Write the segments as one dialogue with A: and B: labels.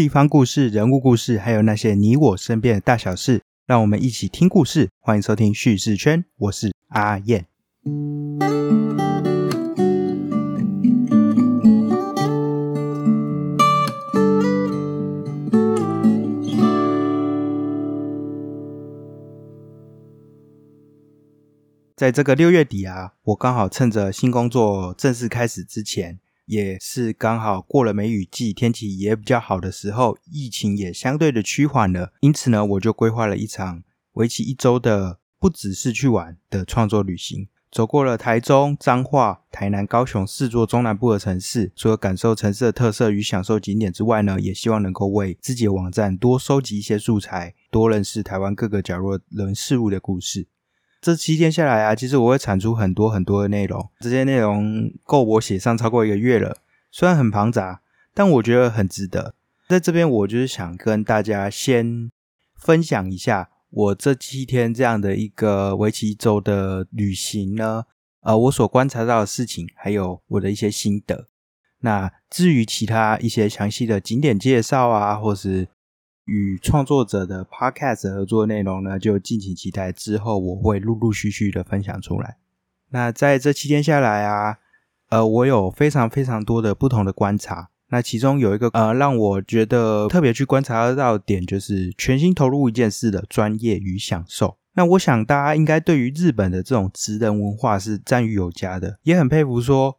A: 地方故事、人物故事，还有那些你我身边的大小事，让我们一起听故事。欢迎收听叙事圈，我是阿燕。在这个六月底啊，我刚好趁着新工作正式开始之前，也是刚好过了梅雨季，天气也比较好的时候，疫情也相对的趋缓了。因此呢，我就规划了一场为期一周的不只是去玩的创作旅行，走过了台中、彰化、台南、高雄四座中南部的城市。除了感受城市的特色与享受景点之外呢，也希望能够为自己的网站多收集一些素材，多认识台湾各个角落人事物的故事。这七天下来啊，其实我会产出很多很多的内容，这些内容够我写上超过一个月了。虽然很庞杂，但我觉得很值得。在这边，我就是想跟大家先分享一下我这七天这样的一个为期一周的旅行呢，呃，我所观察到的事情，还有我的一些心得。那至于其他一些详细的景点介绍啊，或是与创作者的 podcast 合作内容呢，就敬请期待。之后我会陆陆续续的分享出来。那在这七天下来啊，呃，我有非常非常多的不同的观察。那其中有一个呃，让我觉得特别去观察到点，就是全心投入一件事的专业与享受。那我想大家应该对于日本的这种职人文化是赞誉有加的，也很佩服说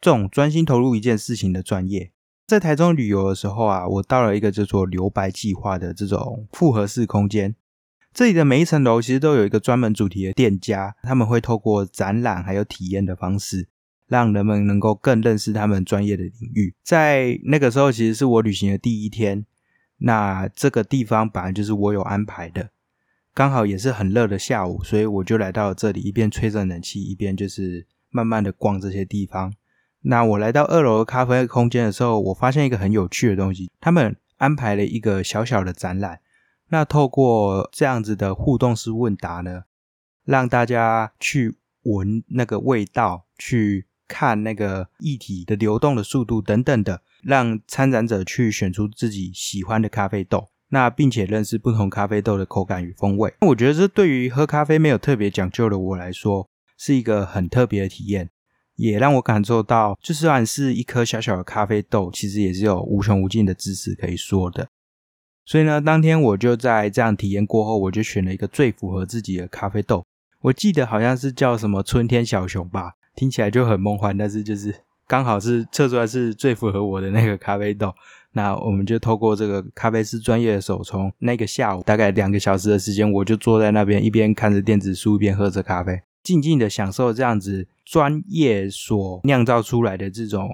A: 这种专心投入一件事情的专业。在台中旅游的时候啊，我到了一个叫做留白计划的这种复合式空间。这里的每一层楼其实都有一个专门主题的店家，他们会透过展览还有体验的方式，让人们能够更认识他们专业的领域。在那个时候，其实是我旅行的第一天。那这个地方本来就是我有安排的，刚好也是很热的下午，所以我就来到了这里，一边吹着冷气，一边就是慢慢的逛这些地方。那我来到二楼的咖啡空间的时候，我发现一个很有趣的东西。他们安排了一个小小的展览。那透过这样子的互动式问答呢，让大家去闻那个味道，去看那个液体的流动的速度等等的，让参展者去选出自己喜欢的咖啡豆。那并且认识不同咖啡豆的口感与风味。我觉得这对于喝咖啡没有特别讲究的我来说，是一个很特别的体验。也让我感受到，就算是一颗小小的咖啡豆，其实也是有无穷无尽的知识可以说的。所以呢，当天我就在这样体验过后，我就选了一个最符合自己的咖啡豆。我记得好像是叫什么春天小熊吧，听起来就很梦幻，但是就是刚好是测出来是最符合我的那个咖啡豆。那我们就透过这个咖啡师专业的手，从那个下午大概两个小时的时间，我就坐在那边，一边看着电子书，一边喝着咖啡。静静的享受这样子专业所酿造出来的这种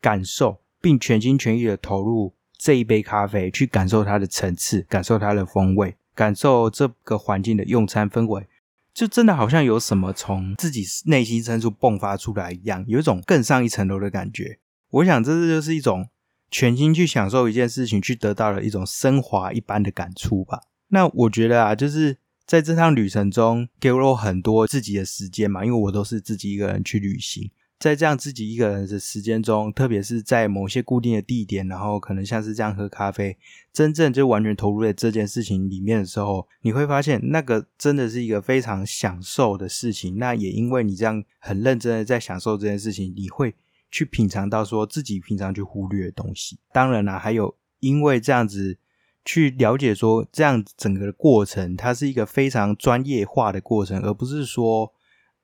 A: 感受，并全心全意的投入这一杯咖啡，去感受它的层次，感受它的风味，感受这个环境的用餐氛围，就真的好像有什么从自己内心深处迸发出来一样，有一种更上一层楼的感觉。我想，这就是一种全心去享受一件事情，去得到了一种升华一般的感触吧。那我觉得啊，就是。在这趟旅程中，给了我很多自己的时间嘛，因为我都是自己一个人去旅行。在这样自己一个人的时间中，特别是在某些固定的地点，然后可能像是这样喝咖啡，真正就完全投入在这件事情里面的时候，你会发现那个真的是一个非常享受的事情。那也因为你这样很认真的在享受这件事情，你会去品尝到说自己平常去忽略的东西。当然啦，还有因为这样子。去了解说，这样整个的过程，它是一个非常专业化的过程，而不是说，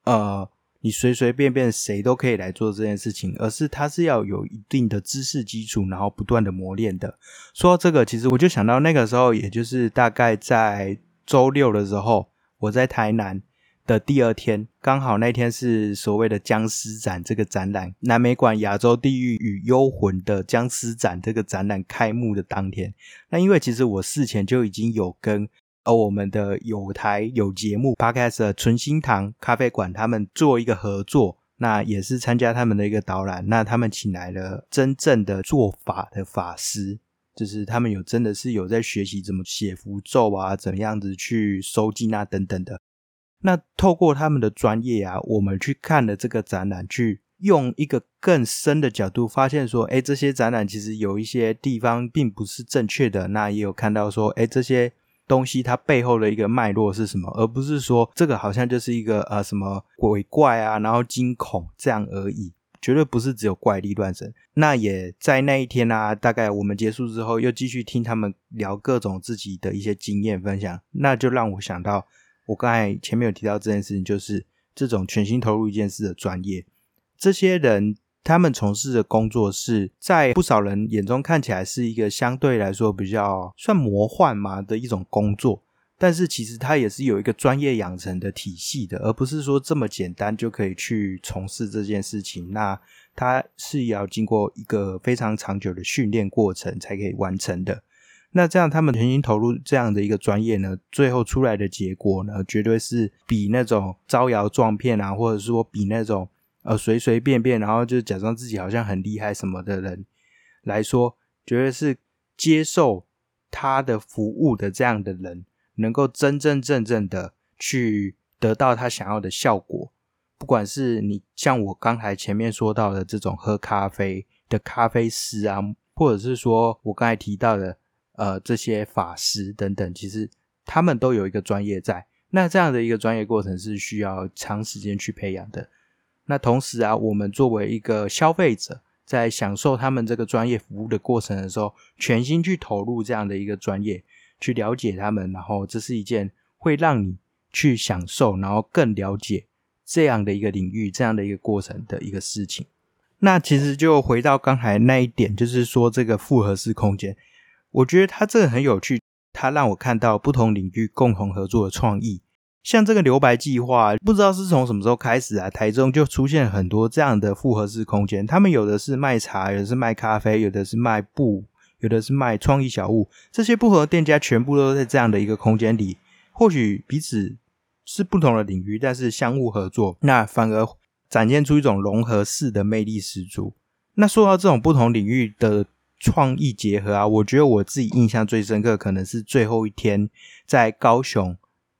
A: 呃，你随随便便谁都可以来做这件事情，而是它是要有一定的知识基础，然后不断的磨练的。说到这个，其实我就想到那个时候，也就是大概在周六的时候，我在台南。的第二天，刚好那天是所谓的僵尸展这个展览，南美馆亚洲地狱与幽魂的僵尸展这个展览开幕的当天。那因为其实我事前就已经有跟呃我们的有台有节目 Podcast 的纯心堂咖啡馆他们做一个合作，那也是参加他们的一个导览。那他们请来了真正的做法的法师，就是他们有真的是有在学习怎么写符咒啊，怎么样子去收集啊等等的。那透过他们的专业啊，我们去看了这个展览，去用一个更深的角度发现说，哎，这些展览其实有一些地方并不是正确的。那也有看到说，哎，这些东西它背后的一个脉络是什么，而不是说这个好像就是一个呃什么鬼怪啊，然后惊恐这样而已，绝对不是只有怪力乱神。那也在那一天啊，大概我们结束之后，又继续听他们聊各种自己的一些经验分享，那就让我想到我刚才前面有提到这件事情，就是这种全心投入一件事的专业。这些人他们从事的工作是在不少人眼中看起来是一个相对来说比较算魔幻嘛的一种工作，但是其实它也是有一个专业养成的体系的，而不是说这么简单就可以去从事这件事情。那它是要经过一个非常长久的训练过程才可以完成的。那这样他们全心投入这样的一个专业呢，最后出来的结果呢，绝对是比那种招摇撞骗啊，或者说比那种。呃，随随便便，然后就假装自己好像很厉害什么的人来说，绝对是接受他的服务的这样的人，能够真真正正的去得到他想要的效果。不管是你像我刚才前面说到的这种喝咖啡的咖啡师啊，或者是说我刚才提到的呃这些法师等等，其实他们都有一个专业在。那这样的一个专业过程是需要长时间去培养的。那同时啊，我们作为一个消费者，在享受他们这个专业服务的过程的时候，全心去投入这样的一个专业，去了解他们，然后这是一件会让你去享受，然后更了解这样的一个领域，这样的一个过程的一个事情。那其实就回到刚才那一点，就是说这个复合式空间，我觉得它这个很有趣，它让我看到不同领域共同合作的创意。像这个留白计划，不知道是从什么时候开始啊？台中就出现很多这样的复合式空间，他们有的是卖茶，有的是卖咖啡，有的是卖布，有的是卖创意小物。这些不同店家全部都在这样的一个空间里，或许彼此是不同的领域，但是相互合作，那反而展现出一种融合式的魅力十足。那说到这种不同领域的创意结合啊，我觉得我自己印象最深刻，可能是最后一天在高雄。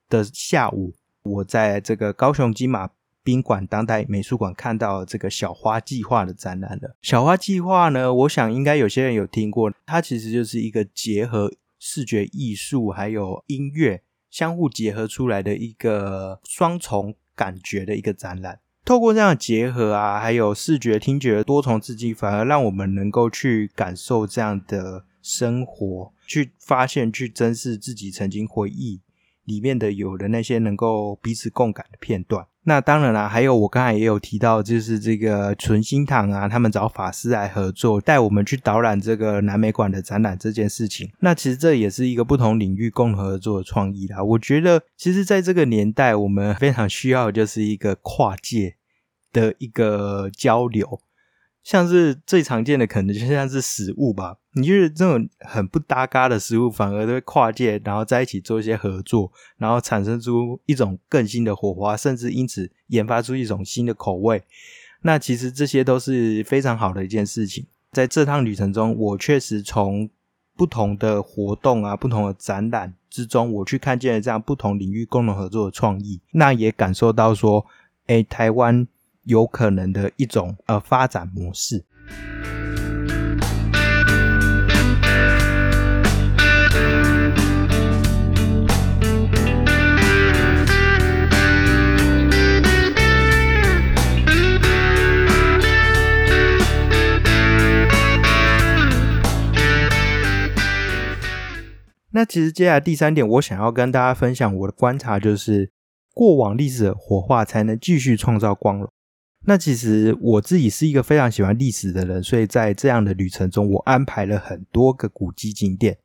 A: 的下午，我在这个高雄金马宾馆当代美术馆看到这个小花计划的展览了。小花计划呢，我想应该有些人有听过，它其实就是一个结合视觉艺术还有音乐相互结合出来的一个双重感觉的一个展览。透过这样的结合啊，还有视觉听觉的多重刺激，反而让我们能够去感受这样的生活，去发现、去珍视自己曾经回忆。里面的有的那些能够彼此共感的片段，那当然啦，还有我刚才也有提到，就是这个纯心堂啊，他们找法师来合作，带我们去导览这个南美馆的展览这件事情。那其实这也是一个不同领域共同合作的创意啦。我觉得，其实在这个年代，我们非常需要就是一个跨界的一个交流。像是最常见的，可能就像是食物吧。你就是这种很不搭嘎的食物，反而都会跨界，然后在一起做一些合作，然后产生出一种更新的火花，甚至因此研发出一种新的口味。那其实这些都是非常好的一件事情。在这趟旅程中，我确实从不同的活动啊、不同的展览之中，我去看见了这样不同领域共同合作的创意。那也感受到说，哎，台湾。有可能的一种呃发展模式。那其实接下来第三点，我想要跟大家分享我的观察，就是过往历史的火化才能继续创造光荣。那其实我自己是一个非常喜欢历史的人，所以在这样的旅程中，我安排了很多个古迹景点。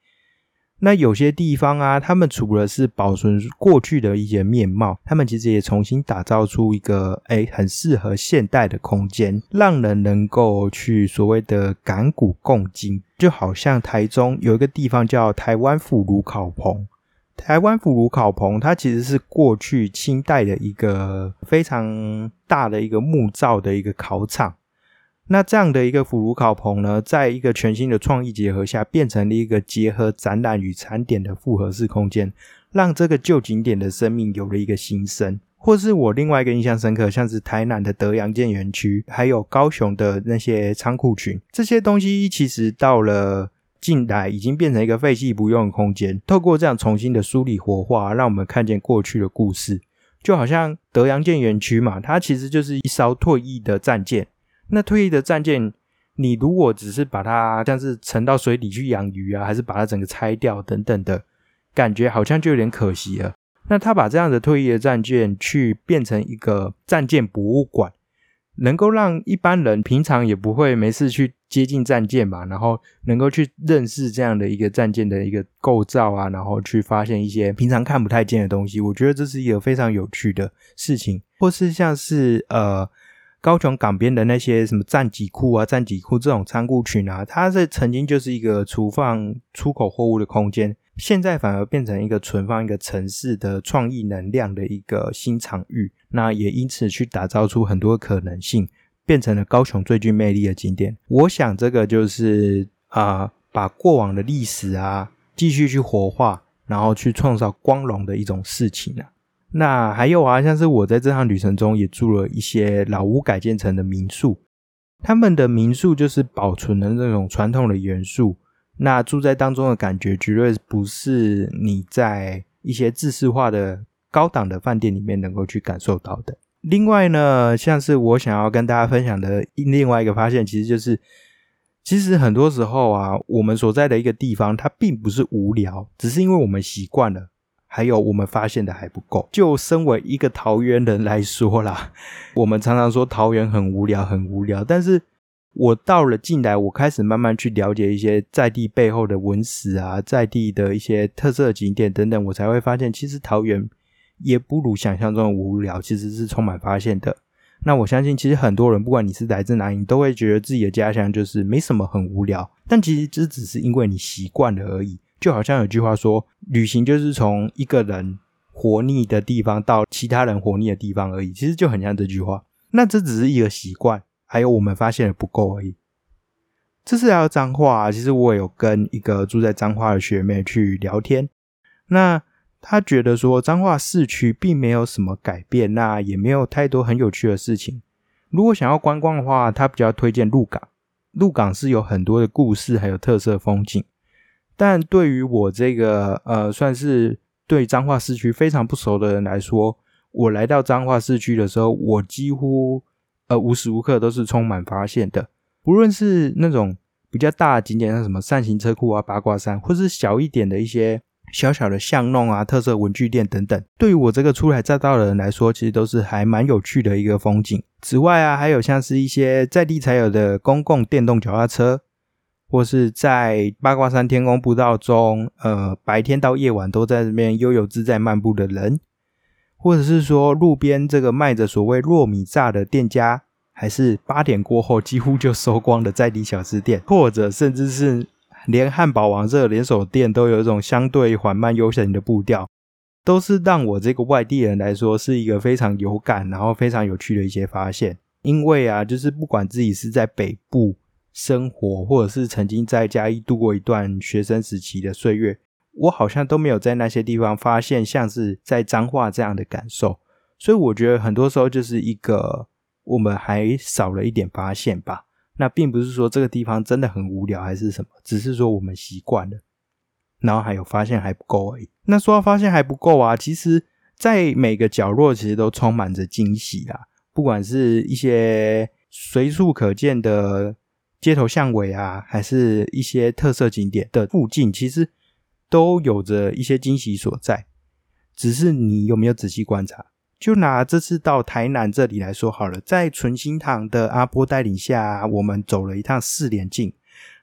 A: 那有些地方啊，他们除了是保存过去的一些面貌，他们其实也重新打造出一个哎很适合现代的空间，让人能够去所谓的感古共今。就好像台中有一个地方叫台湾府炉烤棚。台湾腐乳烤棚，它其实是过去清代的一个非常大的一个木造的一个烤场。那这样的一个腐乳烤棚呢，在一个全新的创意结合下，变成了一个结合展览与餐点的复合式空间，让这个旧景点的生命有了一个新生。或是我另外一个印象深刻，像是台南的德阳建园区，还有高雄的那些仓库群，这些东西其实到了近代已经变成一个废弃不用的空间。透过这样重新的梳理活化，让我们看见过去的故事，就好像德阳舰园区嘛，它其实就是一艘退役的战舰。那退役的战舰，你如果只是把它像是沉到水底去养鱼啊，还是把它整个拆掉等等的，感觉好像就有点可惜了。那他把这样的退役的战舰去变成一个战舰博物馆，能够让一般人平常也不会没事去接近战舰吧，然后能够去认识这样的一个战舰的一个构造啊，然后去发现一些平常看不太见的东西。我觉得这是一个非常有趣的事情，或是像是呃。高雄港边的那些什么战机库啊、战机库这种仓库群啊，它是曾经就是一个储放出口货物的空间，现在反而变成一个存放一个城市的创意能量的一个新场域。那也因此去打造出很多可能性，变成了高雄最具魅力的景点。我想这个就是啊，把过往的历史啊继续去活化，然后去创造光荣的一种事情啊。那还有啊，像是我在这趟旅程中也住了一些老屋改建成的民宿，他们的民宿就是保存了那种传统的元素。那住在当中的感觉，绝对不是你在一些自式化的高档的饭店里面能够去感受到的。另外呢，像是我想要跟大家分享的另外一个发现，其实就是，其实很多时候啊，我们所在的一个地方，它并不是无聊，只是因为我们习惯了。还有我们发现的还不够。就身为一个桃园人来说啦，我们常常说桃园很无聊，很无聊。但是我到了近来，我开始慢慢去了解一些在地背后的文史啊，在地的一些特色景点等等，我才会发现，其实桃园也不如想象中的无聊，其实是充满发现的。那我相信，其实很多人，不管你是来自哪里，都会觉得自己的家乡就是没什么很无聊。但其实这只是因为你习惯了而已。就好像有句话说，旅行就是从一个人活腻的地方到其他人活腻的地方而已。其实就很像这句话。那这只是一个习惯，还有我们发现的不够而已。这是要脏话。其实我有跟一个住在彰化的学妹去聊天，那他觉得说彰化市区并没有什么改变，那也没有太多很有趣的事情。如果想要观光的话，他比较推荐鹿港。鹿港是有很多的故事，还有特色风景。但对于我这个呃，算是对彰化市区非常不熟的人来说，我来到彰化市区的时候，我几乎呃无时无刻都是充满发现的。不论是那种比较大的景点，像什么扇形车库啊、八卦山，或是小一点的一些小小的巷弄啊、特色文具店等等，对于我这个初来乍到的人来说，其实都是还蛮有趣的一个风景。此外啊，还有像是一些在地才有的公共电动脚踏车。或是在八卦山天空步道中，呃，白天到夜晚都在这边悠游自在漫步的人，或者是说路边这个卖着所谓糯米炸的店家，还是八点过后几乎就收光的在地小吃店，或者甚至是连汉堡王这个连锁店都有一种相对缓慢悠闲的步调，都是让我这个外地人来说是一个非常有感，然后非常有趣的一些发现。因为啊，就是不管自己是在北部。生活，或者是曾经在嘉义度过一段学生时期的岁月，我好像都没有在那些地方发现像是在彰化这样的感受，所以我觉得很多时候就是一个我们还少了一点发现吧。那并不是说这个地方真的很无聊还是什么，只是说我们习惯了，然后还有发现还不够而已。那说到发现还不够啊，其实在每个角落其实都充满着惊喜啊，不管是一些随处可见的。街头巷尾啊，还是一些特色景点的附近，其实都有着一些惊喜所在。只是你有没有仔细观察？就拿这次到台南这里来说好了，在纯心堂的阿波带领下，我们走了一趟四连境。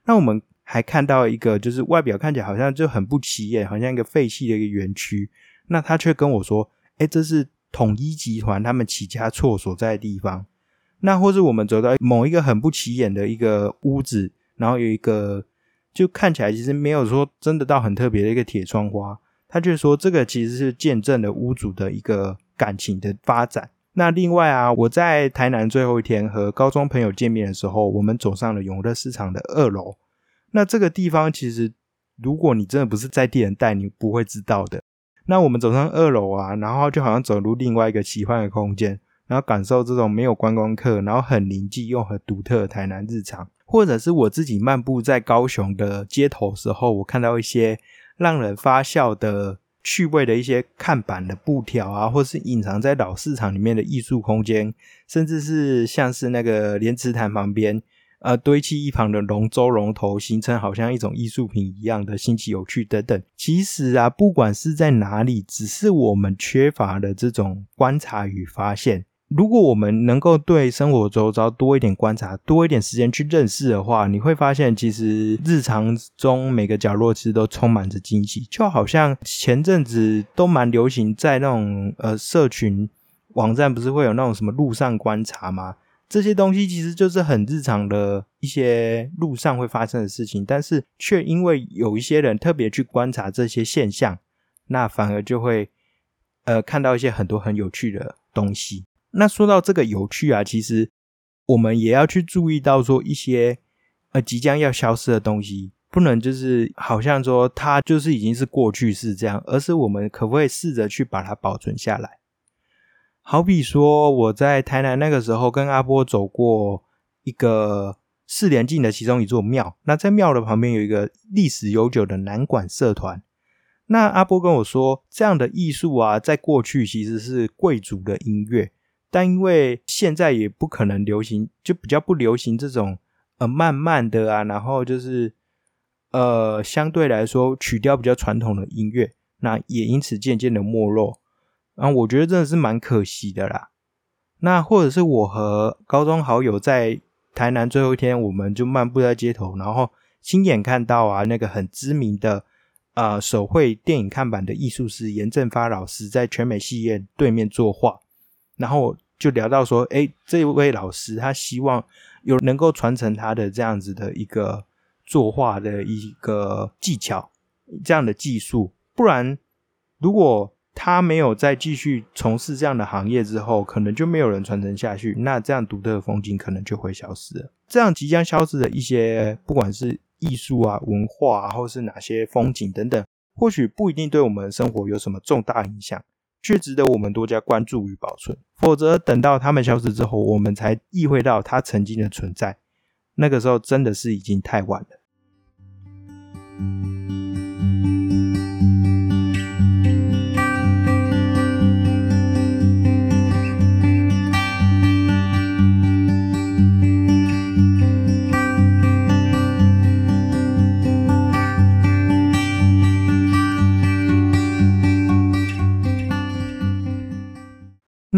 A: 那我们还看到一个，就是外表看起来好像就很不起眼，好像一个废弃的一个园区。那他却跟我说：“哎，这是统一集团他们起家处所在的地方。”那或是我们走到某一个很不起眼的一个屋子，然后有一个就看起来其实没有说真的到很特别的一个铁窗花，他却说这个其实是见证了屋主的一个感情的发展。那另外啊，我在台南最后一天和高中朋友见面的时候，我们走上了永乐市场的二楼。那这个地方其实如果你真的不是在地人带，你不会知道的。那我们走上二楼啊，然后就好像走入另外一个奇幻的空间，然后感受这种没有观光客，然后很宁静又很独特的台南日常。或者是我自己漫步在高雄的街头时候，我看到一些让人发笑的趣味的一些看板的布条啊，或是隐藏在老市场里面的艺术空间，甚至是像是那个莲池潭旁边。呃，堆砌一旁的龙舟龙头，形成好像一种艺术品一样的新奇有趣等等。其实啊，不管是在哪里，只是我们缺乏了这种观察与发现。如果我们能够对生活周遭多一点观察，多一点时间去认识的话，你会发现，其实日常中每个角落其实都充满着惊喜。就好像前阵子都蛮流行在那种呃社群网站，不是会有那种什么路上观察吗？这些东西其实就是很日常的一些路上会发生的事情，但是却因为有一些人特别去观察这些现象，那反而就会呃看到一些很多很有趣的东西。那说到这个有趣啊，其实我们也要去注意到说一些呃即将要消失的东西，不能就是好像说它就是已经是过去式这样，而是我们可不可以试着去把它保存下来？好比说，我在台南那个时候跟阿波走过一个四连境的其中一座庙，那在庙的旁边有一个历史悠久的南管社团。那阿波跟我说，这样的艺术啊，在过去其实是贵族的音乐，但因为现在也不可能流行，就比较不流行这种呃慢慢的啊，然后就是呃相对来说曲调比较传统的音乐，那也因此渐渐的没落。然后我觉得真的是蛮可惜的啦。那或者是我和高中好友在台南最后一天，我们就漫步在街头，然后亲眼看到啊，那个很知名的啊手绘电影看板的艺术师严正发老师在全美戏院对面作画，然后就聊到说，哎，这位老师他希望有能够传承他的这样子的一个作画的一个技巧，这样的技术，不然如果。他没有再继续从事这样的行业之后，可能就没有人传承下去，那这样独特的风景可能就会消失了。这样即将消失的一些，不管是艺术啊、文化，啊或是哪些风景等等，或许不一定对我们生活有什么重大影响，却值得我们多加关注与保存。否则，等到它们消失之后，我们才意会到它曾经的存在，那个时候真的是已经太晚了。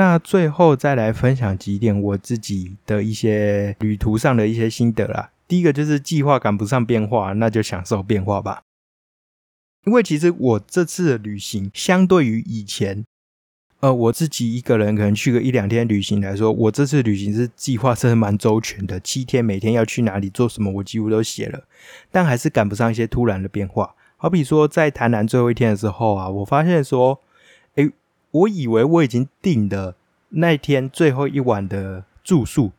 A: 那最后再来分享几点我自己的一些旅途上的一些心得啦。第一个就是计划赶不上变化，那就享受变化吧。因为其实我这次的旅行，相对于以前，呃，我自己一个人可能去个一两天旅行来说，我这次旅行是计划真的蛮周全的，七天每天要去哪里做什么，我几乎都写了，但还是赶不上一些突然的变化。好比说在台南最后一天的时候啊，我发现说。我以为我已经订了那天最后一晚的住宿，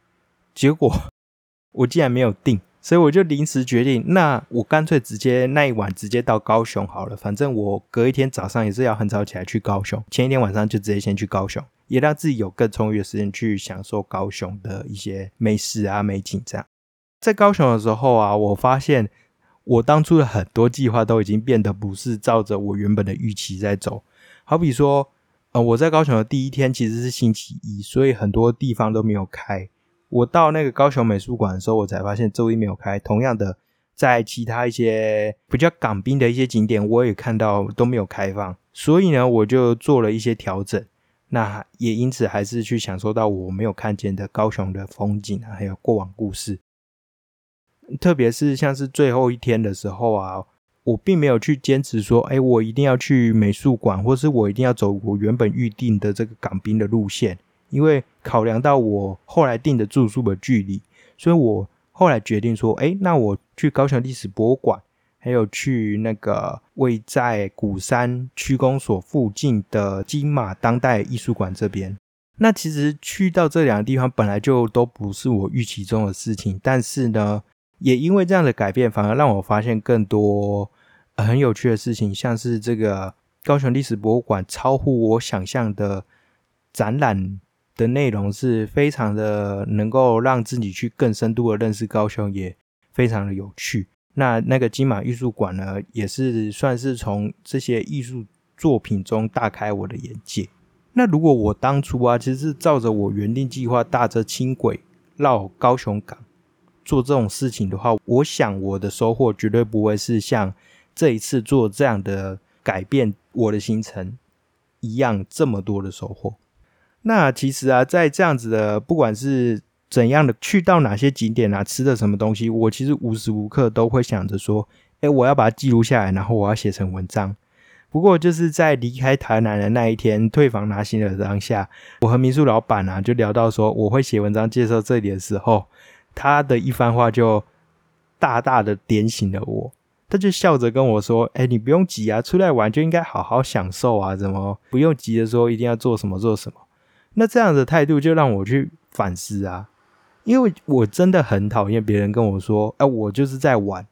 A: 结果 我竟然没有订，所以我就临时决定，那我干脆直接那一晚直接到高雄好了。反正我隔一天早上也是要很早起来去高雄，前一天晚上就直接先去高雄，也让自己有更充裕的时间去享受高雄的一些美食啊美景。这样在高雄的时候啊，我发现我当初的很多计划都已经变得不是照着我原本的预期在走，好比说。呃，我在高雄的第一天其实是星期一，所以很多地方都没有开。我到那个高雄美术馆的时候，我才发现周一没有开。同样的，在其他一些比较港滨的一些景点，我也看到都没有开放。所以呢，我就做了一些调整。那也因此还是去享受到我没有看见的高雄的风景，还有过往故事。特别是像是最后一天的时候啊。我并没有去坚持说，哎，我一定要去美术馆，或是我一定要走我原本预定的这个港滨的路线，因为考量到我后来订的住宿的距离，所以我后来决定说，哎，那我去高雄历史博物馆，还有去那个位在鼓山区公所附近的金马当代艺术馆这边。那其实去到这两个地方本来就都不是我预期中的事情，但是呢。也因为这样的改变，反而让我发现更多很有趣的事情，像是这个高雄历史博物馆超乎我想象的展览的内容是非常的能够让自己去更深度的认识高雄，也非常的有趣。那那个金马艺术馆呢，也是算是从这些艺术作品中大开我的眼界。那如果我当初啊，其实是照着我原定计划，搭着轻轨绕高雄港做这种事情的话，我想我的收获绝对不会是像这一次做这样的改变我的行程一样这么多的收获。那其实啊，在这样子的，不管是怎样的去到哪些景点啊，吃的什么东西，我其实无时无刻都会想着说，哎，我要把它记录下来，然后我要写成文章。不过就是在离开台南的那一天，退房拿行李的当下，我和民宿老板啊就聊到说我会写文章介绍这里的时候，他的一番话就大大的点醒了我。他就笑着跟我说：“哎，你不用急啊，出来玩就应该好好享受啊，怎么不用急的说一定要做什么做什么？那这样的态度就让我去反思啊，因为我真的很讨厌别人跟我说：哎，我就是在玩。”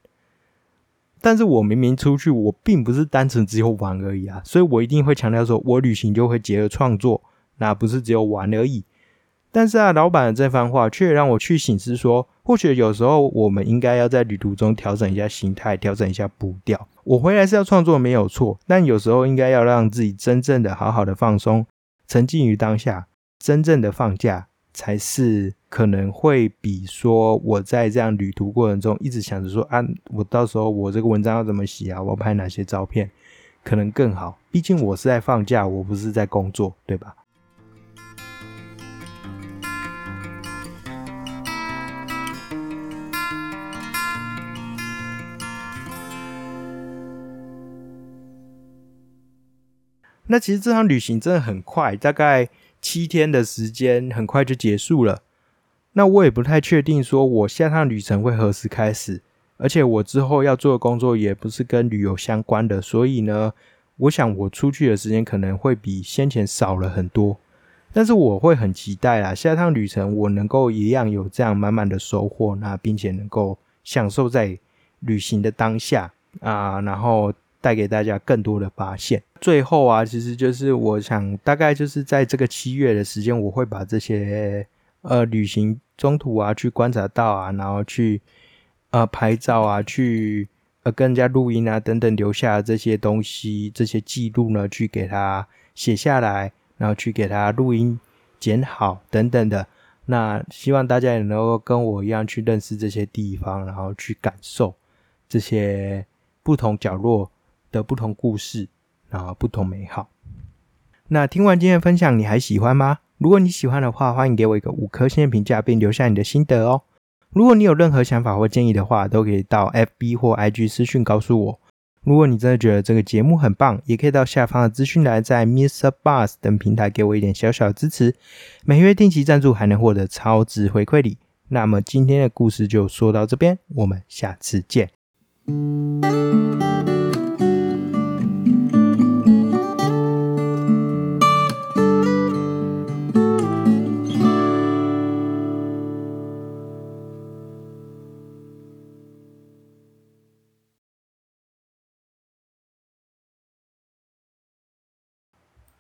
A: 但是我明明出去，我并不是单纯只有玩而已啊，所以我一定会强调说，我旅行就会结合创作，那不是只有玩而已。但是啊，老板的这番话却让我去醒思说，或许有时候我们应该要在旅途中调整一下心态，调整一下步调。我回来是要创作没有错，但有时候应该要让自己真正的好好的放松，沉浸于当下，真正的放假。才是可能会比说我在这样旅途过程中一直想着说啊，我到时候我这个文章要怎么写啊，我要拍哪些照片，可能更好。毕竟我是在放假，我不是在工作，对吧？那其实这趟旅行真的很快，大概。七天的时间很快就结束了，那我也不太确定说我下趟旅程会何时开始，而且我之后要做的工作也不是跟旅游相关的，所以呢，我想我出去的时间可能会比先前少了很多，但是我会很期待啊，下趟旅程我能够一样有这样满满的收获，那并且能够享受在旅行的当下啊，然后。带给大家更多的发现。最后啊，其实就是我想，大概就是在这个七月的时间，我会把这些呃旅行中途啊去观察到啊，然后去呃拍照啊，去呃跟人家录音啊等等留下这些东西，这些记录呢，去给他写下来，然后去给他录音剪好等等的。那希望大家也能够跟我一样去认识这些地方，然后去感受这些不同角落。的不同故事，然后不同美好。那听完今天的分享，你还喜欢吗？如果你喜欢的话，欢迎给我一个五颗星的评价，并留下你的心得哦。如果你有任何想法或建议的话，都可以到 FB 或 IG 私讯告诉我。如果你真的觉得这个节目很棒，也可以到下方的资讯栏，在 Mr. Bus 等平台给我一点小小的支持。每月定期赞助还能获得超值回馈礼。那么今天的故事就说到这边，我们下次见。